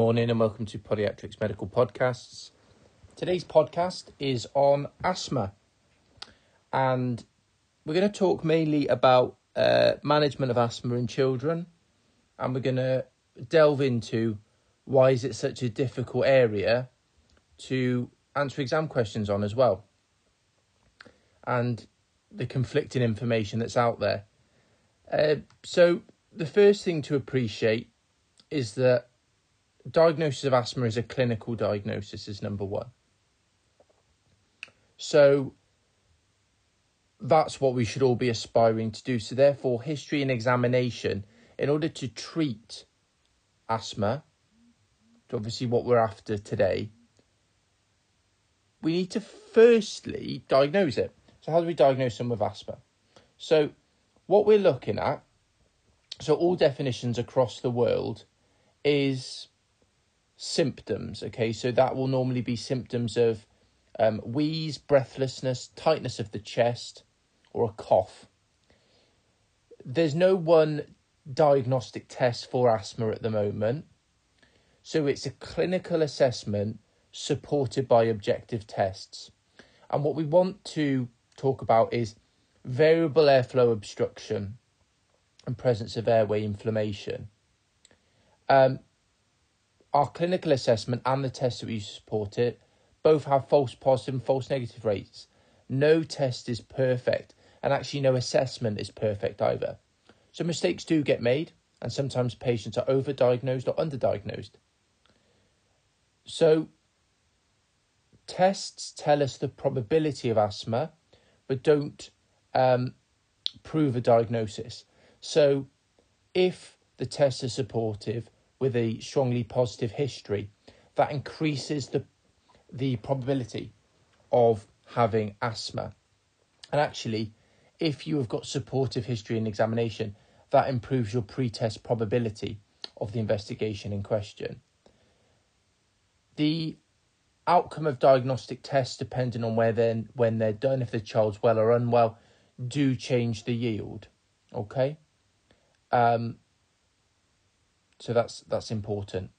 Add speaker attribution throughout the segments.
Speaker 1: morning and welcome to Podiatrics Medical Podcasts. Today's podcast is on asthma, and we're going to talk mainly about uh, management of asthma in children, and we're going to delve into why is it such a difficult area to answer exam questions on as well, and the conflicting information that's out there. Uh, so the first thing to appreciate is that diagnosis of asthma is a clinical diagnosis is number one. So that's what we should all be aspiring to do. So therefore, history and examination, in order to treat asthma, obviously what we're after today, we need to firstly diagnose it. So how do we diagnose someone with asthma? So what we're looking at, so all definitions across the world is symptoms. Okay, so that will normally be symptoms of um, wheeze, breathlessness, tightness of the chest, or a cough. There's no one diagnostic test for asthma at the moment, so it's a clinical assessment supported by objective tests. And what we want to talk about is variable airflow obstruction and presence of airway inflammation. Um, our clinical assessment and the tests that we support it both have false positive and false negative rates. No test is perfect, and actually, no assessment is perfect either. So, mistakes do get made, and sometimes patients are overdiagnosed or underdiagnosed. So, tests tell us the probability of asthma, but don't um, prove a diagnosis. So, if the tests are supportive, with a strongly positive history, that increases the the probability of having asthma. And actually, if you have got supportive history in examination, that improves your pre-test probability of the investigation in question. The outcome of diagnostic tests, depending on where then when they're done, if the child's well or unwell, do change the yield. Okay. Um, so that's that's important.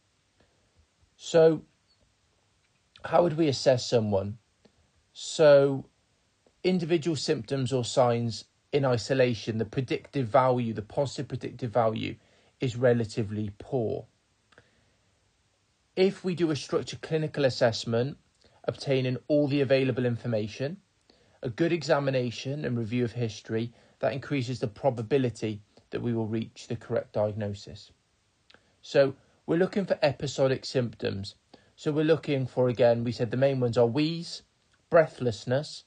Speaker 1: So how would we assess someone? So individual symptoms or signs in isolation, the predictive value, the positive predictive value is relatively poor. If we do a structured clinical assessment, obtaining all the available information, a good examination and review of history, that increases the probability that we will reach the correct diagnosis. So we're looking for episodic symptoms. So we're looking for, again, we said the main ones are wheeze, breathlessness,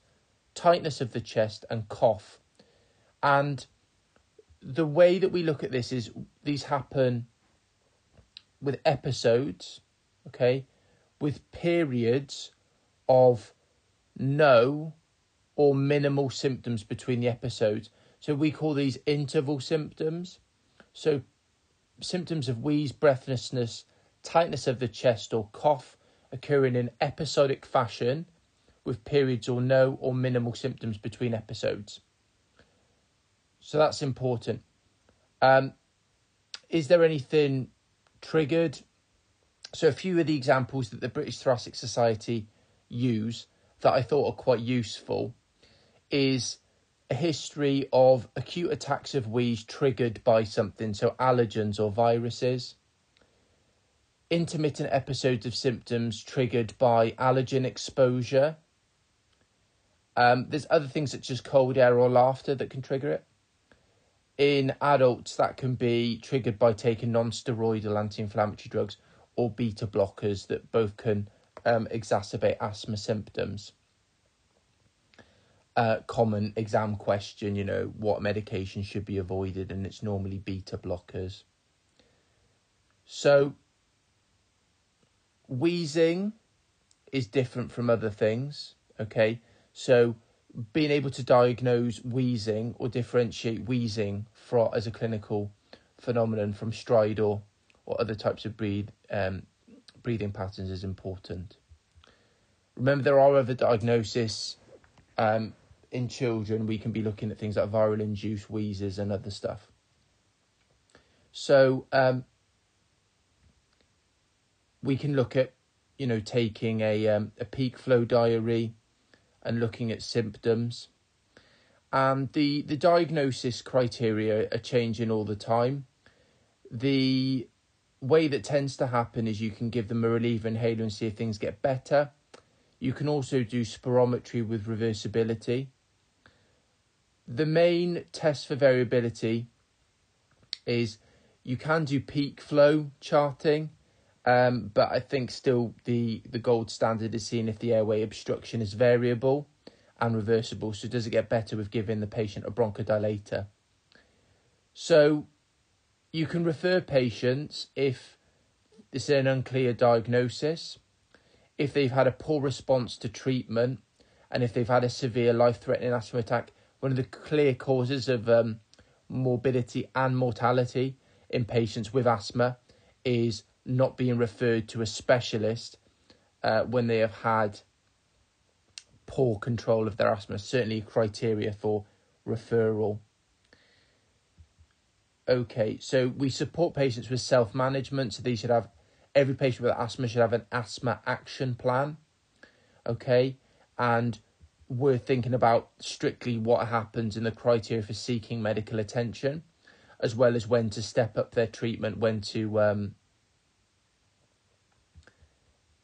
Speaker 1: tightness of the chest, and cough. And the way that we look at this is these happen with episodes, okay, with periods of no or minimal symptoms between the episodes. So we call these interval symptoms. So symptoms of wheeze, breathlessness, tightness of the chest, or cough occurring in episodic fashion with periods or no or minimal symptoms between episodes. So that's important. Um, is there anything triggered? So, a few of the examples that the British Thoracic Society use that I thought are quite useful is a history of acute attacks of wheeze triggered by something, so allergens or viruses, intermittent episodes of symptoms triggered by allergen exposure. Um, there's other things such as cold air or laughter that can trigger it. In adults, that can be triggered by taking non steroidal anti inflammatory drugs or beta blockers that both can um, exacerbate asthma symptoms uh, common exam question, you know, what medication should be avoided, and it's normally beta blockers. So, wheezing is different from other things, okay? So, being able to diagnose wheezing or differentiate wheezing for, as a clinical phenomenon from stridor or other types of breathe, um, breathing patterns is important. Remember, there are other diagnoses um, in children, we can be looking at things like viral induced wheezes and other stuff. So, um, we can look at, you know, taking a um, a peak flow diary and looking at symptoms. And the the diagnosis criteria are changing all the time. The way that tends to happen is you can give them a reliever inhaler and see if things get better. You can also do spirometry with reversibility. The main test for variability is you can do peak flow charting, um, but I think still the, the gold standard is seeing if the airway obstruction is variable and reversible. So does it get better with giving the patient a bronchodilator? So you can refer patients if it's an unclear diagnosis, if they've had a poor response to treatment, and if they've had a severe life threatening asthma attack. One of the clear causes of um, morbidity and mortality in patients with asthma is not being referred to a specialist uh, when they have had poor control of their asthma. Certainly, criteria for referral. Okay, so we support patients with self management, so they should have every patient with asthma should have an asthma action plan. Okay, and we're thinking about strictly what happens in the criteria for seeking medical attention, as well as when to step up their treatment, when to um,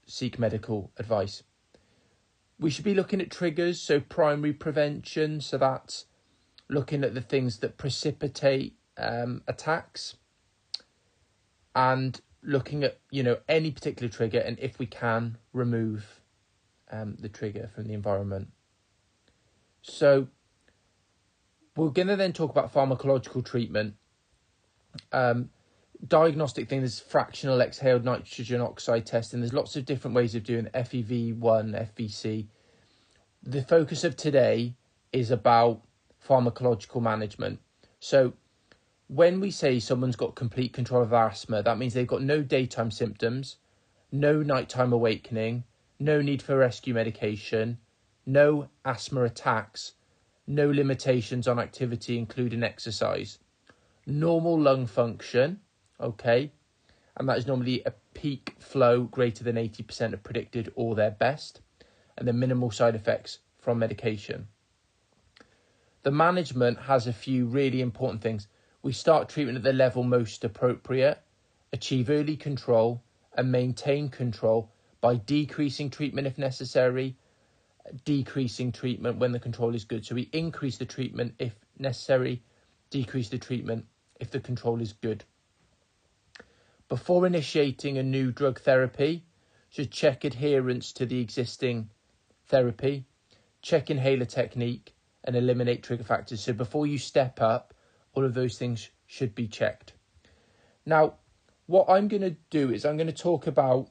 Speaker 1: seek medical advice. We should be looking at triggers, so primary prevention, so that's looking at the things that precipitate um, attacks and looking at you know any particular trigger and if we can remove um, the trigger from the environment. So we're going to then talk about pharmacological treatment. Um, diagnostic thing fractional exhaled nitrogen oxide testing. There's lots of different ways of doing FEV1, FVC. The focus of today is about pharmacological management. So when we say someone's got complete control of asthma, that means they've got no daytime symptoms, no nighttime awakening, no need for rescue medication, no asthma attacks, no limitations on activity, including exercise, normal lung function, okay, and that is normally a peak flow greater than 80% of predicted or their best, and the minimal side effects from medication. The management has a few really important things. We start treatment at the level most appropriate, achieve early control, and maintain control by decreasing treatment if necessary, decreasing treatment when the control is good. So we increase the treatment if necessary, decrease the treatment if the control is good. Before initiating a new drug therapy, should check adherence to the existing therapy, check inhaler technique, and eliminate trigger factors. So before you step up, all of those things should be checked. Now, what I'm going to do is I'm going to talk about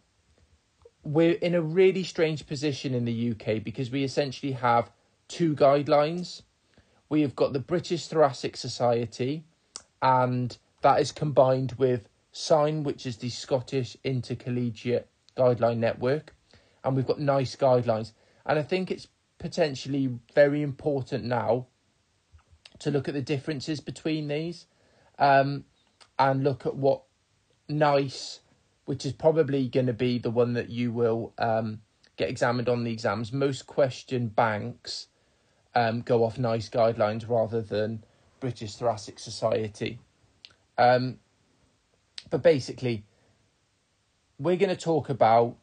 Speaker 1: we're in a really strange position in the UK because we essentially have two guidelines. We have got the British Thoracic Society, and that is combined with SIGN, which is the Scottish Intercollegiate Guideline Network, and we've got NICE guidelines. And I think it's potentially very important now to look at the differences between these um, and look at what NICE which is probably going to be the one that you will um, get examined on the exams. Most question banks um, go off NICE guidelines rather than British Thoracic Society. Um, but basically, we're going to talk about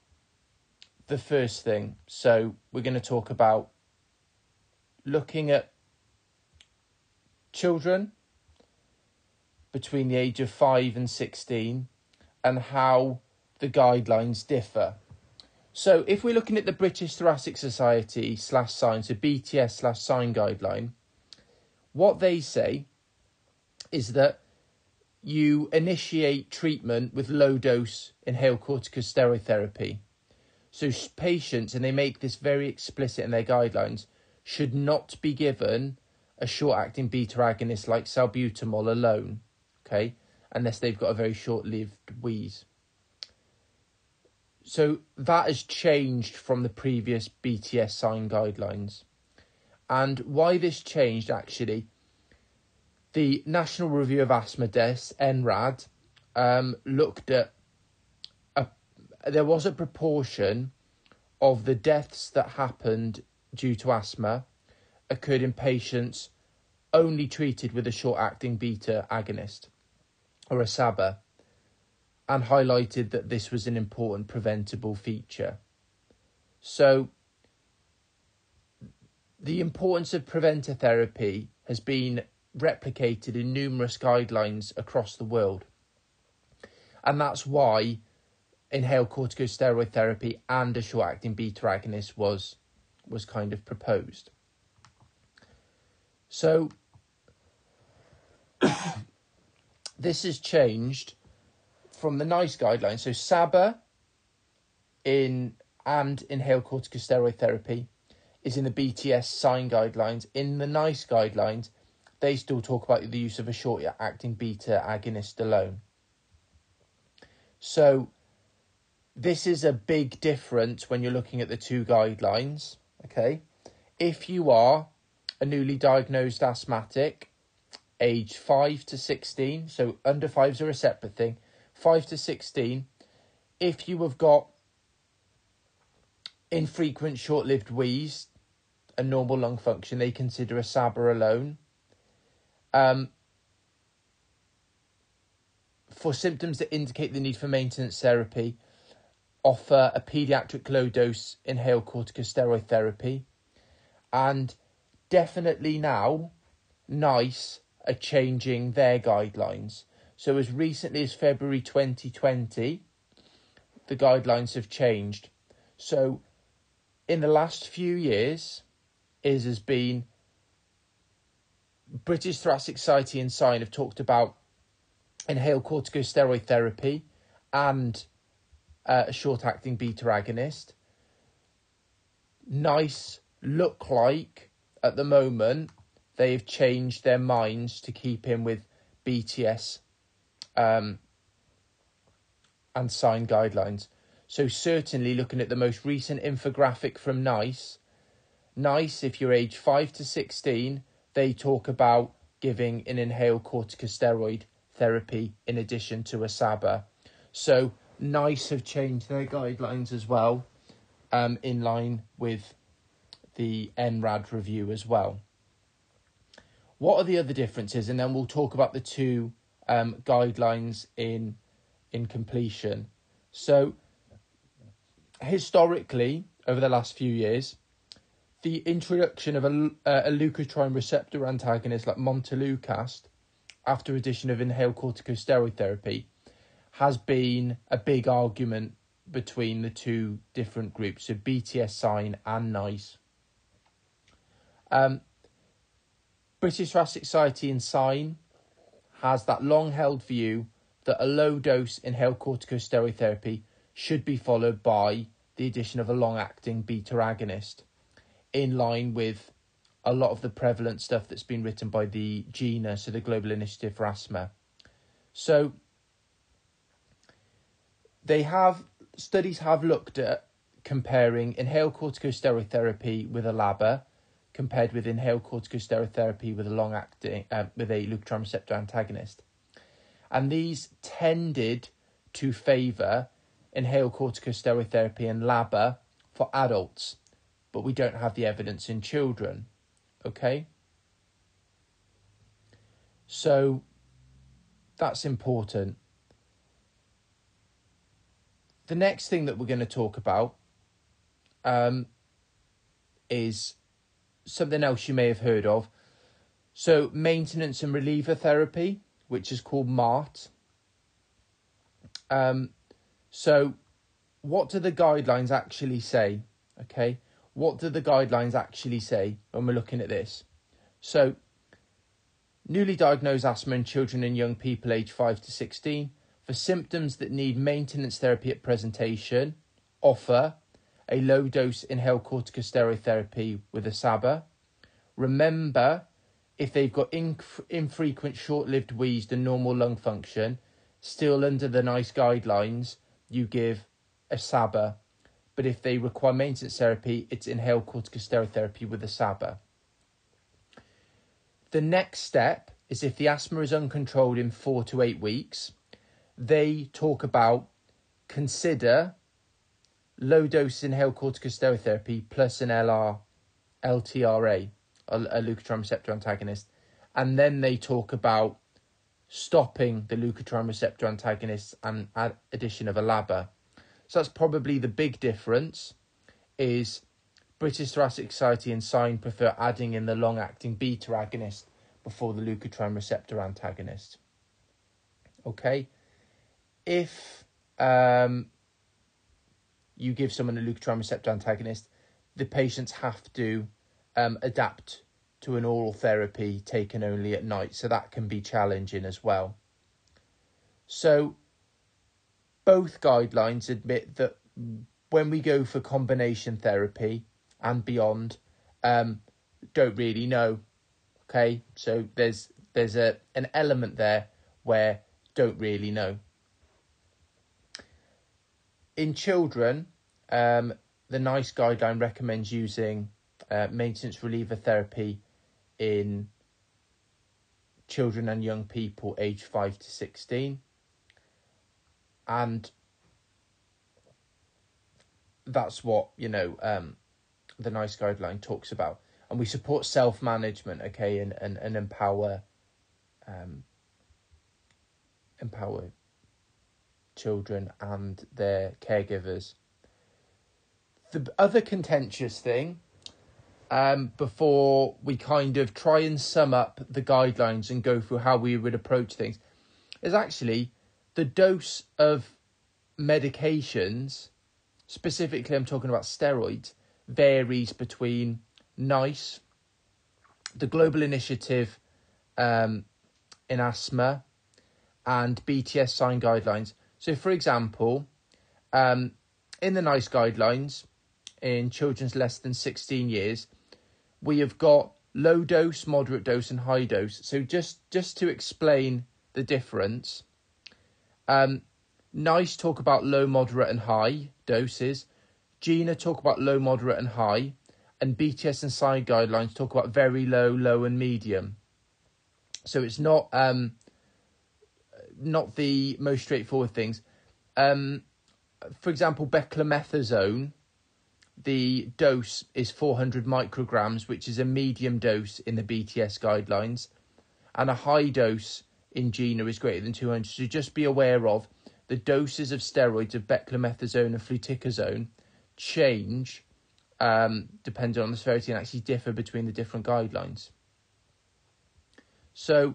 Speaker 1: the first thing. So, we're going to talk about looking at children between the age of 5 and 16 and how the guidelines differ. So if we're looking at the British Thoracic Society slash SIGN, so BTS slash SIGN guideline, what they say is that you initiate treatment with low dose inhaled corticosteroid therapy. So patients, and they make this very explicit in their guidelines, should not be given a short acting beta agonist like salbutamol alone. Okay, unless they've got a very short lived wheeze. So that has changed from the previous BTS SIGN guidelines. And why this changed actually, the National Review of Asthma Deaths, NRAD, um, looked at a, there was a proportion of the deaths that happened due to asthma occurred in patients only treated with a short acting beta agonist or a SABA and highlighted that this was an important preventable feature. So, the importance of preventer therapy has been replicated in numerous guidelines across the world. And that's why inhaled corticosteroid therapy and a short acting beta agonist was was kind of proposed. So this has changed from the NICE guidelines. So SABA in and inhaled corticosteroid therapy is in the BTS SIGN guidelines. In the NICE guidelines, they still talk about the use of a short acting beta agonist alone. So this is a big difference when you're looking at the two guidelines. Okay. If you are a newly diagnosed asthmatic, age 5 to 16, so under 5s are a separate thing, 5 to 16, if you have got infrequent short lived wheeze and normal lung function, they consider a SABA alone. Um, for symptoms that indicate the need for maintenance therapy, offer a pediatric low dose inhaled corticosteroid therapy. And definitely now, NICE are changing their guidelines. So, as recently as February 2020, the guidelines have changed. So, in the last few years, is has been British Thoracic Society and SIGN have talked about inhaled corticosteroid therapy and uh, a short acting beta agonist. NICE look like at the moment they've changed their minds to keep in with BTS um, and SIGN guidelines. So, certainly looking at the most recent infographic from NICE, NICE, if you're age 5 to 16, they talk about giving an inhaled corticosteroid therapy in addition to a SABA. So, NICE have changed their guidelines as well, um, in line with the NRAD review as well. What are the other differences? And then we'll talk about the two um, guidelines in in completion. So, historically, over the last few years, the introduction of a, a leukotriene receptor antagonist like montelukast after addition of inhaled corticosteroid therapy has been a big argument between the two different groups, so BTS SIGN and NICE. Um, British Thoracic Society and SIGN has that long held view that a low dose inhaled corticosteroid therapy should be followed by the addition of a long acting beta agonist in line with a lot of the prevalent stuff that's been written by the GINA, so the Global Initiative for Asthma. So they have studies have looked at comparing inhaled corticosteroid therapy with a LABA compared with inhaled corticosteroid therapy with a long acting uh, with a leukotriene receptor antagonist. And these tended to favour inhaled corticosteroid therapy and LABA for adults, but we don't have the evidence in children. Okay? So that's important. The next thing that we're going to talk about um, is something else you may have heard of. So, maintenance and reliever therapy, which is called MART. Um, so, what do the guidelines actually say? Okay, what do the guidelines actually say when we're looking at this? So, newly diagnosed asthma in children and young people aged 5 to 16 for symptoms that need maintenance therapy at presentation, offer a low dose inhaled corticosteroid therapy with a SABA. Remember, if they've got inf- infrequent short lived wheeze and normal lung function, still under the NICE guidelines, you give a SABA. But if they require maintenance therapy, it's inhaled corticosteroid therapy with a SABA. The next step is if the asthma is uncontrolled in four to eight weeks, they talk about consider low dose inhaled corticosteroid therapy plus an LR, LTRA, a, a leukotriene receptor antagonist, and then they talk about stopping the leukotriene receptor antagonists and addition of a LABA. So that's probably the big difference. Is British Thoracic Society and SIGN prefer adding in the long-acting beta agonist before the leukotriene receptor antagonist. Okay, if um, you give someone a leukotriene receptor antagonist, the patients have to um, adapt to an oral therapy taken only at night, so that can be challenging as well. So, both guidelines admit that when we go for combination therapy and beyond, um, don't really know Okay, so there's there's a an element there where don't really know. In children, um, the NICE guideline recommends using uh, maintenance reliever therapy in children and young people aged 5 to 16. And that's what, you know, um, the NICE guideline talks about and we support self management, okay, and and and empower, um, empower children and their caregivers. The other contentious thing, um, before we kind of try and sum up the guidelines and go through how we would approach things, is actually the dose of medications. Specifically, I'm talking about steroids. Varies between NICE, the Global Initiative um, in Asthma, and BTS SIGN guidelines. So, for example, um, in the NICE guidelines, in children's less than 16 years, we have got low dose, moderate dose, and high dose. So, just, just to explain the difference, um, NICE talk about low, moderate, and high doses. GINA talk about low, moderate, and high and BTS and SIGN guidelines talk about very low, low, and medium. So it's not um, not the most straightforward things. Um, for example, beclomethasone, the dose is 400 micrograms, which is a medium dose in the BTS guidelines, and a high dose in GINA is greater than 200. So just be aware of the doses of steroids of beclomethasone and fluticasone change um, depending on the severity and actually differ between the different guidelines. So,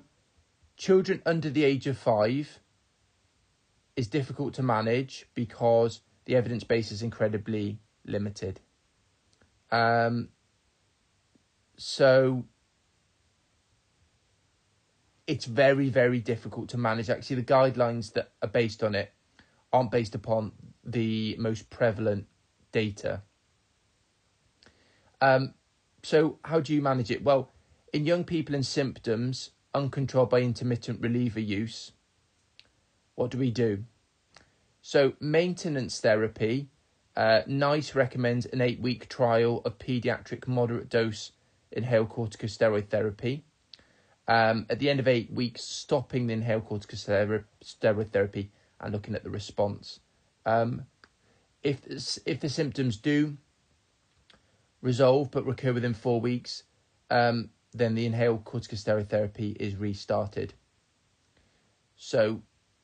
Speaker 1: children under the age of five is difficult to manage because the evidence base is incredibly limited. Um, so, it's very, very difficult to manage. Actually, the guidelines that are based on it aren't based upon the most prevalent data. Um, so, how do you manage it? Well, in young people and symptoms uncontrolled by intermittent reliever use, what do we do? So, maintenance therapy, uh, NICE recommends an eight week trial of pediatric moderate dose inhaled corticosteroid therapy. Um, at the end of eight weeks, stopping the inhaled corticosteroid therapy and looking at the response. Um, if if the symptoms do resolve but recur within four weeks, um, then the inhaled corticosteroid therapy is restarted. So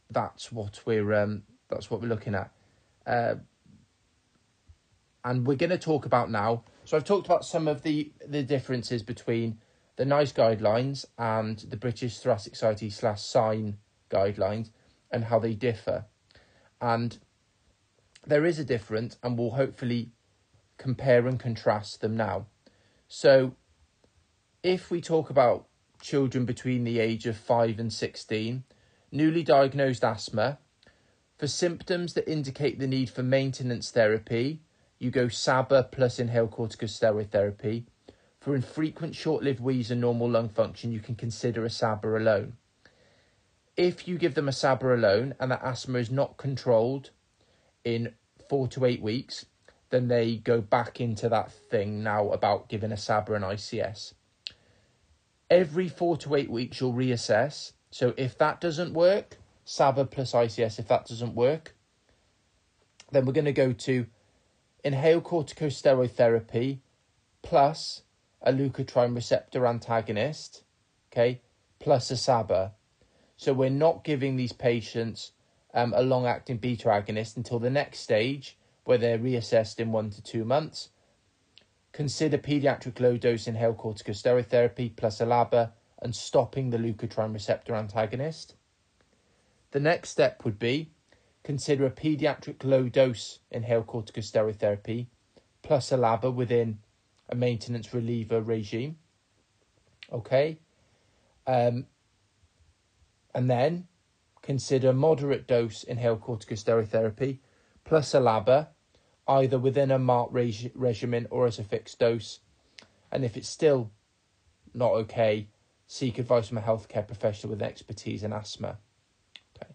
Speaker 1: that's what we're um, that's what we're looking at, uh, and we're going to talk about now. So I've talked about some of the the differences between the NICE guidelines and the British Thoracic Society slash SIGN guidelines and how they differ, and there is a difference, and we'll hopefully compare and contrast them now. So, if we talk about children between the age of 5 and 16, newly diagnosed asthma, for symptoms that indicate the need for maintenance therapy, you go SABA plus inhaled corticosteroid therapy. For infrequent short lived wheeze and normal lung function, you can consider a SABA alone. If you give them a SABA alone and that asthma is not controlled in four to eight weeks, then they go back into that thing now about giving a SABA and ICS. Every four to eight weeks, you'll reassess. So if that doesn't work, SABA plus ICS, if that doesn't work, then we're going to go to inhaled corticosteroid therapy plus a leukotriene receptor antagonist, okay, plus a SABA. So we're not giving these patients um, a long acting beta agonist until the next stage where they're reassessed in one to two months. Consider pediatric low dose inhaled corticosteroid therapy plus a LABA and stopping the leukotriene receptor antagonist. The next step would be consider a pediatric low dose inhaled corticosteroid therapy plus a LABA within a maintenance reliever regime. Okay. Um, and then consider moderate dose inhaled corticosteroid therapy plus a LABA either within a MART reg- regimen or as a fixed dose. And if it's still not okay, seek advice from a healthcare professional with expertise in asthma. Okay.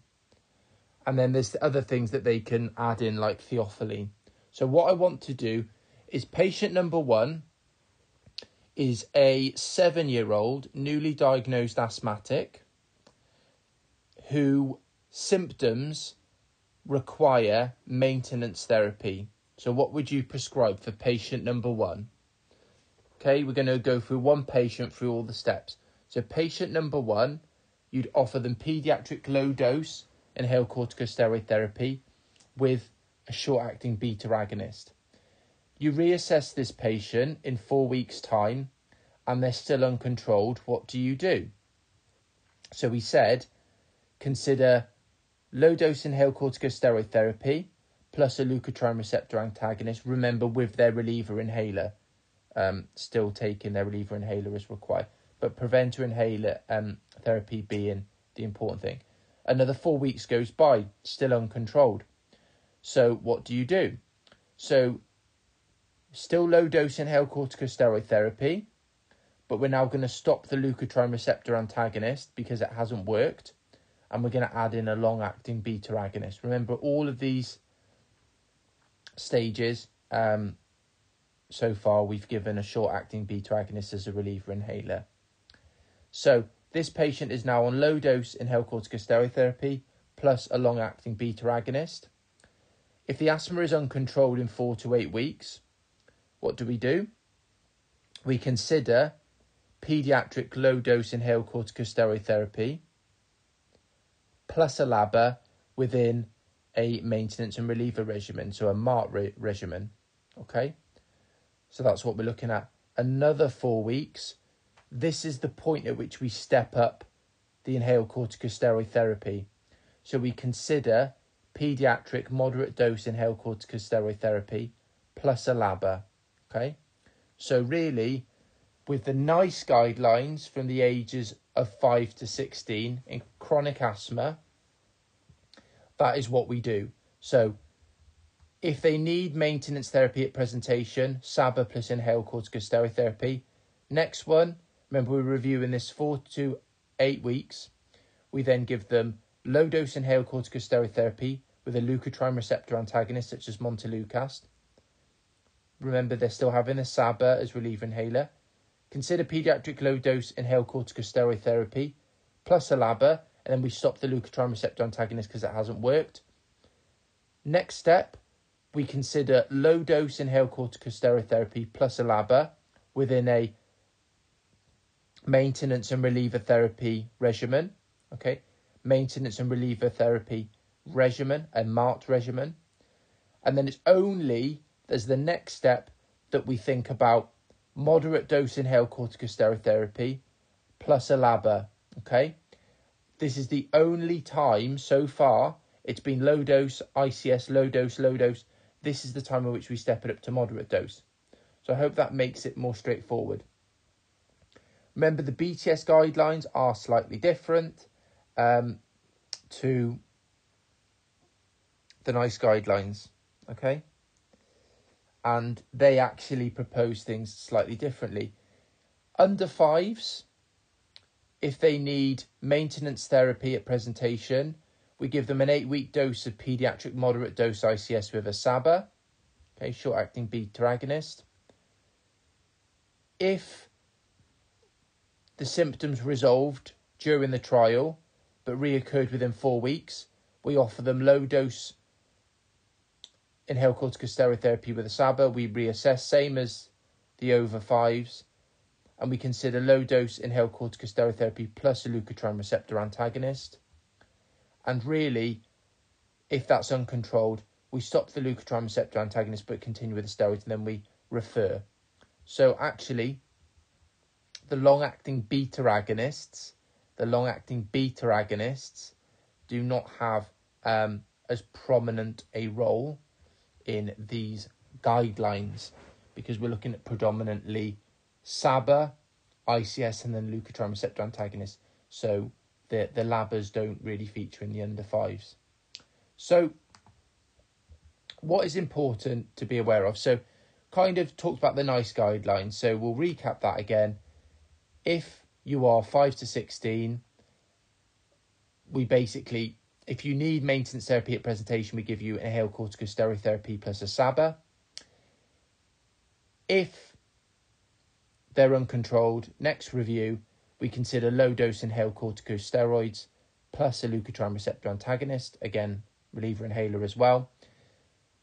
Speaker 1: And then there's the other things that they can add in, like theophylline. So, what I want to do is patient number one is a seven year old newly diagnosed asthmatic who symptoms require maintenance therapy. So, what would you prescribe for patient number one? Okay, we're going to go through one patient through all the steps. So, patient number one, you'd offer them pediatric low dose inhaled corticosteroid therapy with a short acting beta agonist. You reassess this patient in four weeks' time and they're still uncontrolled. What do you do? So we said consider low dose inhaled corticosteroid therapy plus a leukotriene receptor antagonist. Remember, with their reliever inhaler, um, still taking their reliever inhaler as required, but preventer inhaler um, therapy being the important thing. Another four weeks goes by, still uncontrolled. So, what do you do? So, Still low dose inhaled corticosteroid therapy, but we're now going to stop the leukotriene receptor antagonist because it hasn't worked, and we're going to add in a long acting beta agonist. Remember, all of these stages um, so far, we've given a short acting beta agonist as a reliever inhaler. So, this patient is now on low dose inhaled corticosteroid therapy plus a long acting beta agonist. If the asthma is uncontrolled in four to eight weeks, what do we do? We consider pediatric low dose inhaled corticosteroid therapy plus a LABA within a maintenance and reliever regimen, so a MART re- regimen. Okay, so that's what we're looking at. Another four weeks. This is the point at which we step up the inhaled corticosteroid therapy. So we consider pediatric moderate dose inhaled corticosteroid therapy plus a LABA. Okay, so really, with the NICE guidelines from the ages of 5 to 16 in chronic asthma, that is what we do. So, if they need maintenance therapy at presentation, SABA plus inhaled corticosteroid therapy. Next one, remember we're reviewing this four to eight weeks. We then give them low dose inhaled corticosteroid therapy with a leukotriene receptor antagonist such as montelukast. Remember, they're still having a SABA as relief inhaler. Consider pediatric low dose inhaled corticosteroid therapy plus a LABA, and then we stop the leukotriene receptor antagonist because it hasn't worked. Next step, we consider low dose inhaled corticosteroid therapy plus a LABA within a maintenance and reliever therapy regimen. Okay, maintenance and reliever therapy regimen, a MART regimen. And then it's only as the next step that we think about moderate dose inhaled corticosteroid therapy plus a LABA. Okay, this is the only time so far it's been low dose ICS, low dose, low dose. This is the time in which we step it up to moderate dose. So I hope that makes it more straightforward. Remember, the BTS guidelines are slightly different um, to the NICE guidelines. Okay and they actually propose things slightly differently. Under fives, if they need maintenance therapy at presentation, we give them an eight week dose of pediatric moderate dose ICS with a SABA, okay, short acting beta agonist. If the symptoms resolved during the trial but reoccurred within four weeks, we offer them low dose inhaled corticosteroid therapy with a SABA, we reassess, same as the over fives, and we consider low dose inhaled corticosteroid therapy plus a leukotriene receptor antagonist. And really, if that's uncontrolled, we stop the leukotriene receptor antagonist but continue with the steroids and then we refer. So actually, the long acting beta agonists, the long acting beta agonists do not have um, as prominent a role in these guidelines because we're looking at predominantly SABA, ICS, and then leukotriene receptor antagonists. So the, the LABAs don't really feature in the under fives. So, what is important to be aware of? So, kind of talked about the NICE guidelines. So, we'll recap that again. If you are 5 to 16, we basically if you need maintenance therapy at presentation, we give you inhaled corticosteroid therapy plus a SABA. If they're uncontrolled, next review, we consider low dose inhaled corticosteroids plus a leukotriene receptor antagonist, again, reliever inhaler as well.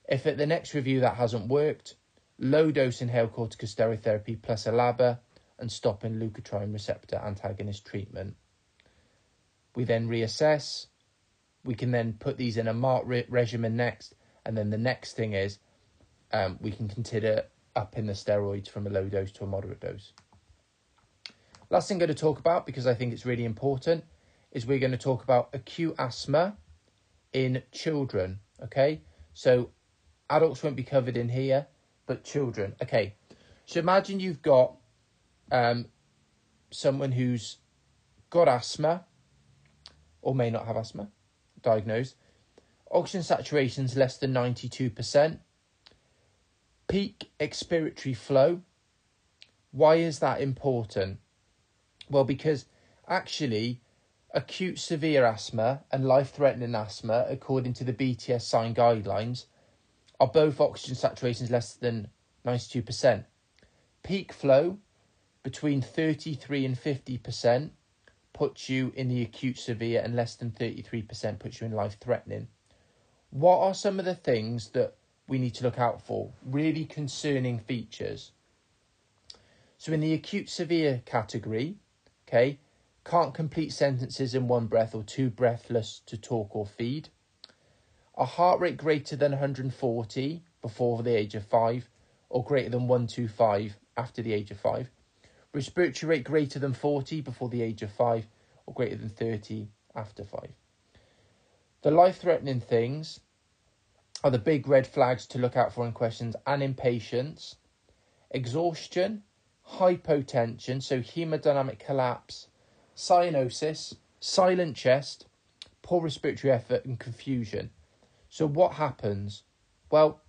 Speaker 1: If at the next review that hasn't worked, low dose inhaled corticosteroid therapy plus a LABA and stopping leukotriene receptor antagonist treatment. We then reassess, we can then put these in a MART re- regimen next, and then the next thing is um, we can consider upping the steroids from a low dose to a moderate dose. Last thing I'm going to talk about, because I think it's really important, is we're going to talk about acute asthma in children. Okay, so adults won't be covered in here, but children. Okay, so imagine you've got um, someone who's got asthma or may not have asthma diagnosed. Oxygen saturation is less than 92%. Peak expiratory flow. Why is that important? Well, because actually, acute severe asthma and life threatening asthma, according to the BTS SIGN guidelines, are both oxygen saturations less than 92%. Peak flow between 33 and 50% puts you in the acute severe and less than 33% puts you in life threatening. What are some of the things that we need to look out for? Really concerning features. So, in the acute severe category, okay, can't complete sentences in one breath or too breathless to talk or feed. A heart rate greater than 140 before the age of five or greater than 125 after the age of five respiratory rate greater than 40 before the age of 5 or greater than 30 after 5. The life threatening things are the big red flags to look out for in questions and in patients exhaustion, hypotension, so hemodynamic collapse, cyanosis, silent chest, poor respiratory effort, and confusion. So, what happens? Well,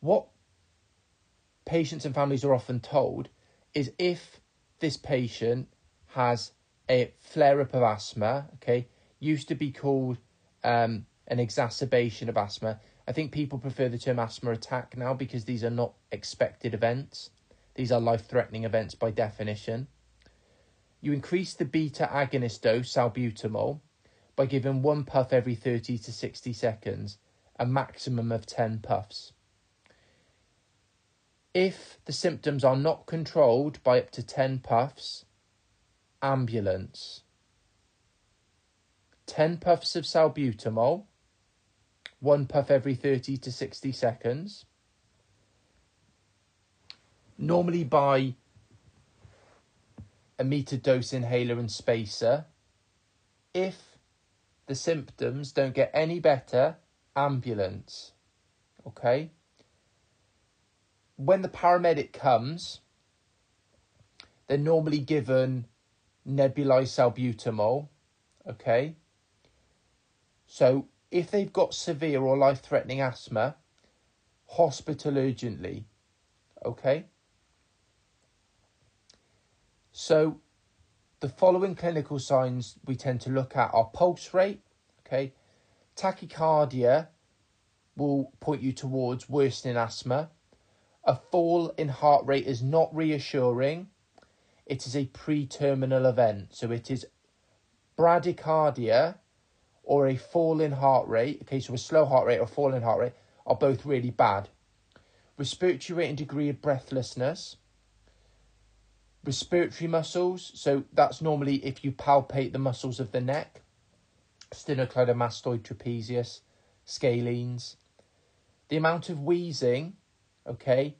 Speaker 1: what patients and families are often told is if this patient has a flare up of asthma, okay, used to be called um, an exacerbation of asthma. I think people prefer the term asthma attack now because these are not expected events. These are life threatening events by definition. You increase the beta agonist dose, salbutamol, by giving one puff every 30 to 60 seconds, a maximum of 10 puffs. If the symptoms are not controlled by up to 10 puffs, ambulance. 10 puffs of salbutamol, one puff every 30 to 60 seconds. Normally by a meter dose inhaler and spacer. If the symptoms don't get any better, ambulance. Okay? when the paramedic comes, they're normally given nebulized salbutamol. Okay. So if they've got severe or life threatening asthma, hospital urgently. Okay. So the following clinical signs we tend to look at are pulse rate. Okay. Tachycardia will point you towards worsening asthma. A fall in heart rate is not reassuring. It is a pre terminal event. So it is bradycardia or a falling heart rate, okay, so a slow heart rate or fall in heart rate, are both really bad. Respiratory rate and degree of breathlessness. Respiratory muscles, so that's normally if you palpate the muscles of the neck. Sternocleidomastoid trapezius, scalenes. The amount of wheezing, okay.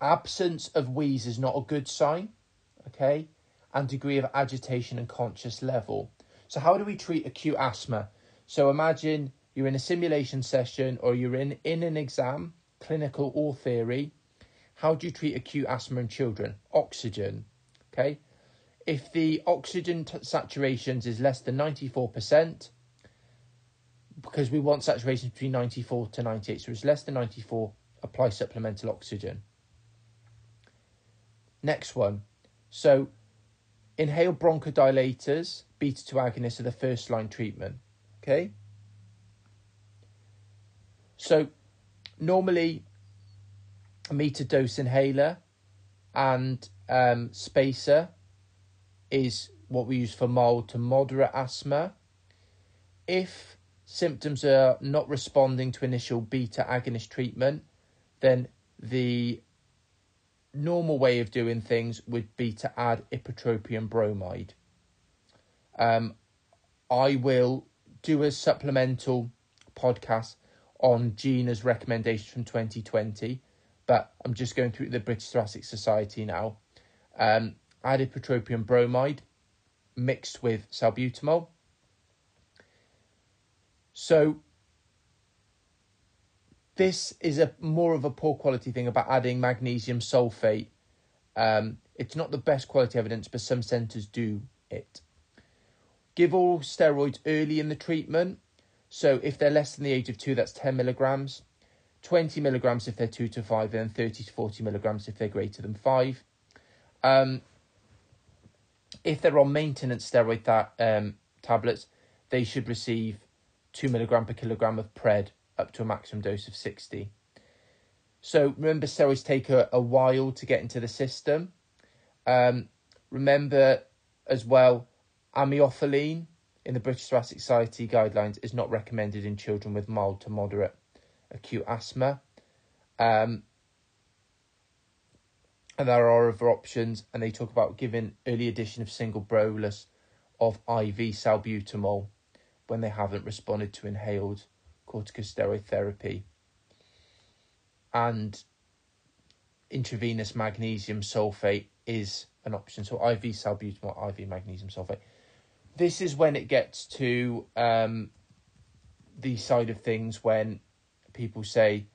Speaker 1: Absence of wheeze is not a good sign, okay. And degree of agitation and conscious level. So, how do we treat acute asthma? So, imagine you're in a simulation session or you're in, in an exam, clinical or theory. How do you treat acute asthma in children? Oxygen. Okay. If the oxygen t- saturations is less than 94%, because we want saturations between 94 to 98, so it's less than 94, apply supplemental oxygen. Next one. So, inhaled bronchodilators beta 2 agonists are the first line treatment. Okay? So, normally, a meter dose inhaler and um, spacer is what we use for mild to moderate asthma. If symptoms are not responding to initial beta agonist treatment, then the normal way of doing things would be to add ipratropium bromide. Um, I will do a supplemental podcast on GINA's recommendations from 2020, but I'm just going through the British Thoracic Society now. Um, added ipratropium bromide mixed with salbutamol. So this is a more of a poor quality thing about adding magnesium sulfate. Um, it's not the best quality evidence, but some centres do it. Give all steroids early in the treatment. So if they're less than the age of two, that's 10 milligrams, 20 milligrams if they're two to five, and 30 to 40 milligrams if they're greater than five. Um, if they're on maintenance steroid um, tablets, they should receive two milligram per kilogram of pred up to a maximum dose of 60. So remember, steroids take a, a while to get into the system. Um, remember as well Aminophylline in the British Thoracic Society guidelines is not recommended in children with mild to moderate acute asthma. Um, and there are other options, and they talk about giving early addition of single bolus of IV salbutamol when they haven't responded to inhaled corticosteroid therapy. And intravenous magnesium sulfate is an option. So IV salbutamol, IV magnesium sulfate this is when it gets to um, the side of things when people say,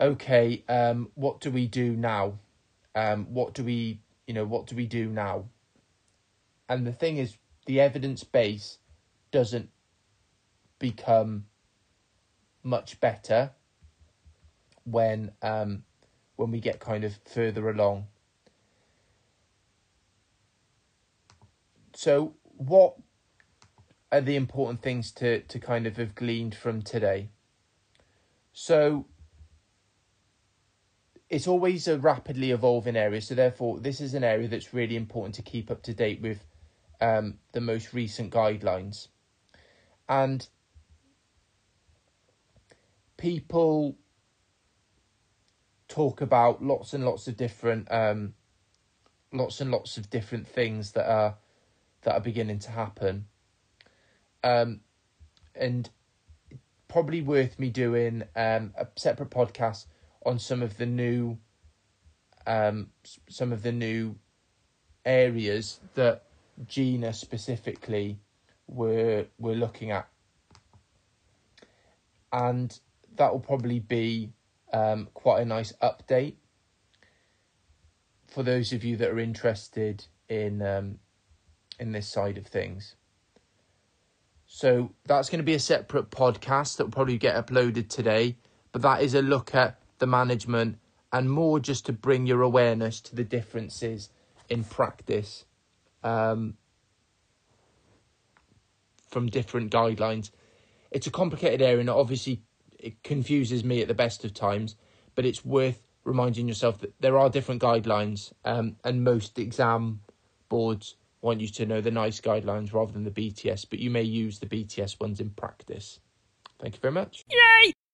Speaker 1: okay, um, what do we do now? Um, what do we, you know, what do we do now? And the thing is, the evidence base doesn't become much better when um, when we get kind of further along. So what are the important things to, to kind of have gleaned from today? So it's always a rapidly evolving area, so therefore this is an area that's really important to keep up to date with um, the most recent guidelines. And people talk about lots and lots of different um, lots and lots of different things that are that are beginning to happen. Um, and probably worth me doing um, a separate podcast on some of the new um, some of the new areas that GINA specifically were were looking at, and that will probably be um, quite a nice update for those of you that are interested in um, in this side of things. So that's going to be a separate podcast that will probably get uploaded today, but that is a look at the management and more just to bring your awareness to the differences in practice um, from different guidelines. It's a complicated area and obviously it confuses me at the best of times, but it's worth reminding yourself that there are different guidelines um, and most exam boards want you to know the NICE guidelines rather than the BTS, but you may use the BTS ones in practice. Thank you very much.
Speaker 2: Yay!